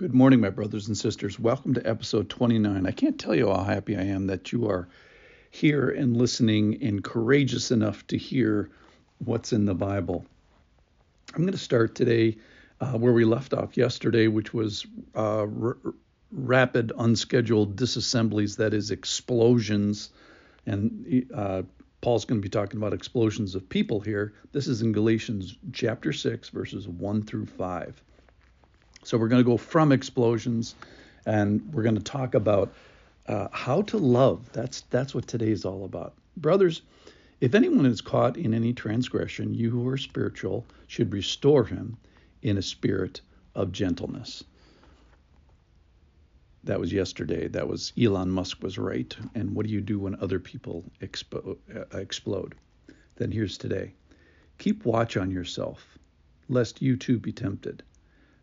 Good morning, my brothers and sisters. Welcome to episode 29. I can't tell you how happy I am that you are here and listening and courageous enough to hear what's in the Bible. I'm going to start today uh, where we left off yesterday, which was uh, r- rapid, unscheduled disassemblies, that is, explosions. And uh, Paul's going to be talking about explosions of people here. This is in Galatians chapter 6, verses 1 through 5. So we're going to go from explosions, and we're going to talk about uh, how to love. That's that's what today is all about, brothers. If anyone is caught in any transgression, you who are spiritual should restore him in a spirit of gentleness. That was yesterday. That was Elon Musk was right. And what do you do when other people expo- uh, explode? Then here's today. Keep watch on yourself, lest you too be tempted.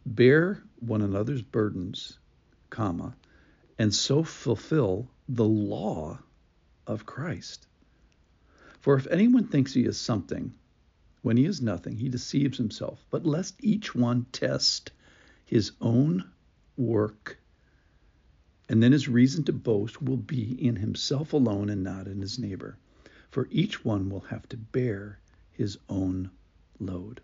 Bear one another's burdens, comma, and so fulfill the law of Christ. For if anyone thinks he is something, when he is nothing, he deceives himself. But lest each one test his own work, and then his reason to boast will be in himself alone and not in his neighbor. For each one will have to bear his own load.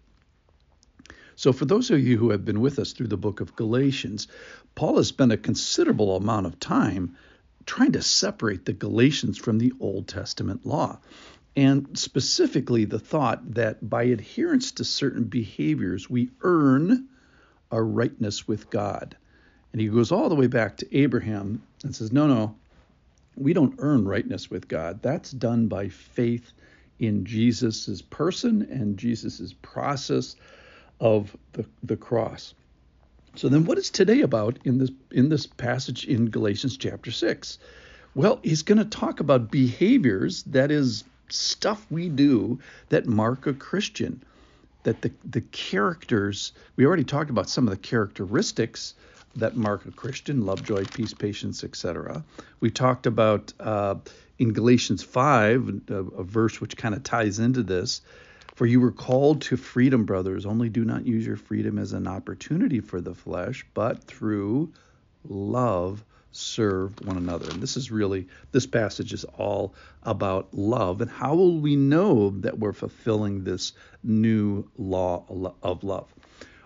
So, for those of you who have been with us through the book of Galatians, Paul has spent a considerable amount of time trying to separate the Galatians from the Old Testament law. And specifically, the thought that by adherence to certain behaviors, we earn our rightness with God. And he goes all the way back to Abraham and says, No, no, we don't earn rightness with God. That's done by faith in Jesus' person and Jesus' process of the, the cross. So then what is today about in this in this passage in Galatians chapter 6? Well, he's going to talk about behaviors that is stuff we do that mark a Christian. That the the characters, we already talked about some of the characteristics that mark a Christian, love, joy, peace, patience, etc. We talked about uh, in Galatians 5, a, a verse which kind of ties into this, for you were called to freedom, brothers. Only do not use your freedom as an opportunity for the flesh, but through love serve one another. And this is really, this passage is all about love. And how will we know that we're fulfilling this new law of love?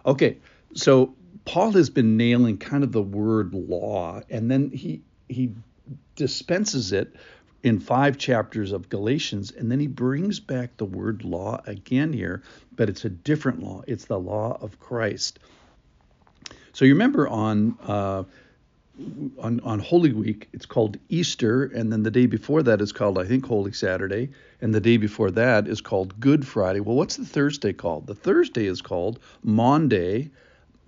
Okay, so Paul has been nailing kind of the word law, and then he he dispenses it in five chapters of Galatians, and then he brings back the word law again here, but it's a different law. It's the law of Christ. So you remember on uh, on on Holy Week, it's called Easter, and then the day before that is called, I think, Holy Saturday, and the day before that is called Good Friday. Well, what's the Thursday called? The Thursday is called Maundy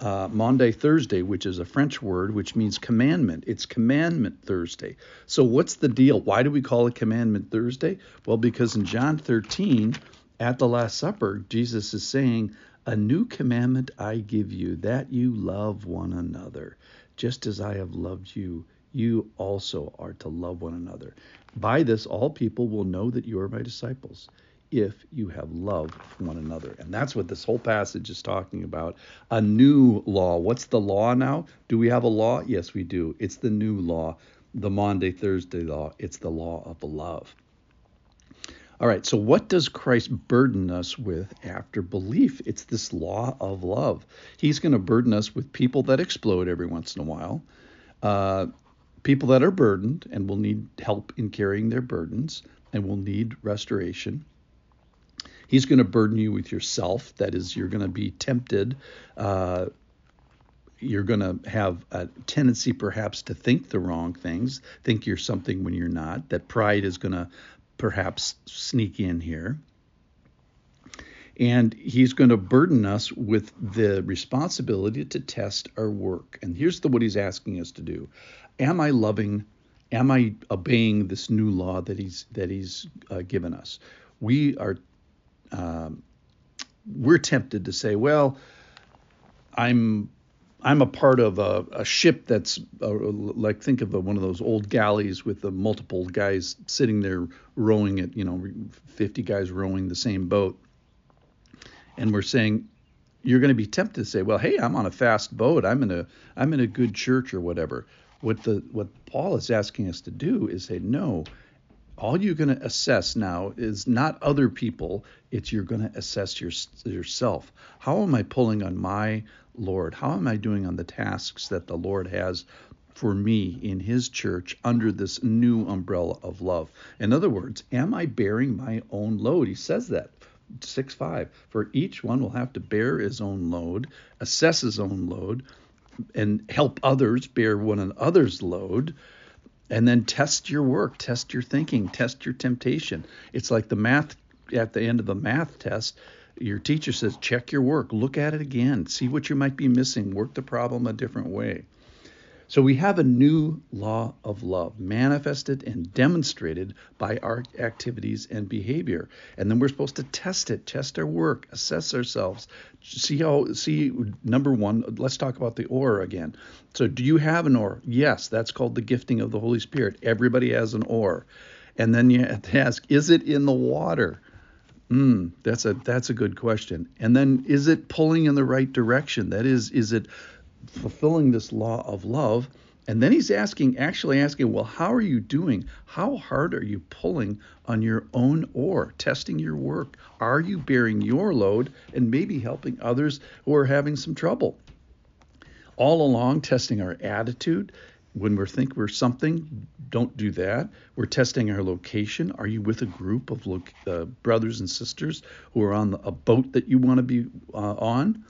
uh, Maundy Thursday, which is a French word which means commandment. It's Commandment Thursday. So, what's the deal? Why do we call it Commandment Thursday? Well, because in John 13, at the Last Supper, Jesus is saying, A new commandment I give you, that you love one another. Just as I have loved you, you also are to love one another. By this, all people will know that you are my disciples if you have love for one another. And that's what this whole passage is talking about. A new law. What's the law now? Do we have a law? Yes, we do. It's the new law, the Maundy, Thursday law. It's the law of love. All right, so what does Christ burden us with after belief? It's this law of love. He's going to burden us with people that explode every once in a while, uh, people that are burdened and will need help in carrying their burdens and will need restoration He's going to burden you with yourself. That is, you're going to be tempted. Uh, you're going to have a tendency, perhaps, to think the wrong things, think you're something when you're not. That pride is going to perhaps sneak in here. And he's going to burden us with the responsibility to test our work. And here's the, what he's asking us to do: Am I loving? Am I obeying this new law that he's that he's uh, given us? We are um, we're tempted to say, well, I'm I'm a part of a, a ship that's uh, like think of a, one of those old galleys with the multiple guys sitting there rowing it, you know, 50 guys rowing the same boat, and we're saying, you're going to be tempted to say, "Well, hey, I'm on a fast boat. I'm in a I'm in a good church or whatever." What the what Paul is asking us to do is say, "No, all you're going to assess now is not other people, it's you're going to assess your, yourself. How am I pulling on my Lord? How am I doing on the tasks that the Lord has for me in his church under this new umbrella of love? In other words, am I bearing my own load? He says that. 6 5. For each one will have to bear his own load, assess his own load, and help others bear one another's load and then test your work, test your thinking, test your temptation. It's like the math at the end of the math test. Your teacher says, check your work, look at it again, see what you might be missing, work the problem a different way. So we have a new law of love manifested and demonstrated by our activities and behavior. And then we're supposed to test it, test our work, assess ourselves, see how see number 1, let's talk about the oar again. So do you have an oar? Yes, that's called the gifting of the Holy Spirit. Everybody has an oar. And then you have to ask, is it in the water? Mm, that's a that's a good question. And then is it pulling in the right direction? That is, is it fulfilling this law of love. And then he's asking, actually asking, well, how are you doing? How hard are you pulling on your own oar, testing your work? Are you bearing your load and maybe helping others who are having some trouble? All along, testing our attitude. When we think we're something, don't do that. We're testing our location. Are you with a group of lo- uh, brothers and sisters who are on the, a boat that you want to be uh, on?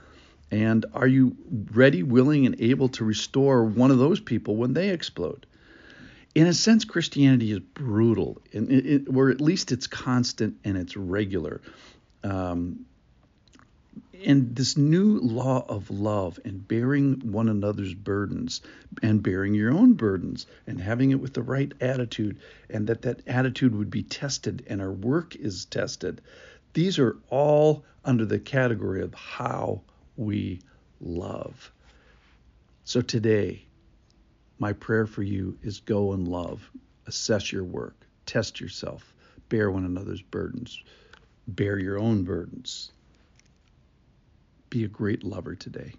And are you ready, willing, and able to restore one of those people when they explode? In a sense, Christianity is brutal, and it, or at least it's constant and it's regular. Um, and this new law of love and bearing one another's burdens and bearing your own burdens and having it with the right attitude and that that attitude would be tested and our work is tested these are all under the category of how we love. So today, my prayer for you is go and love. Assess your work, test yourself, bear one another's burdens, bear your own burdens. Be a great lover today.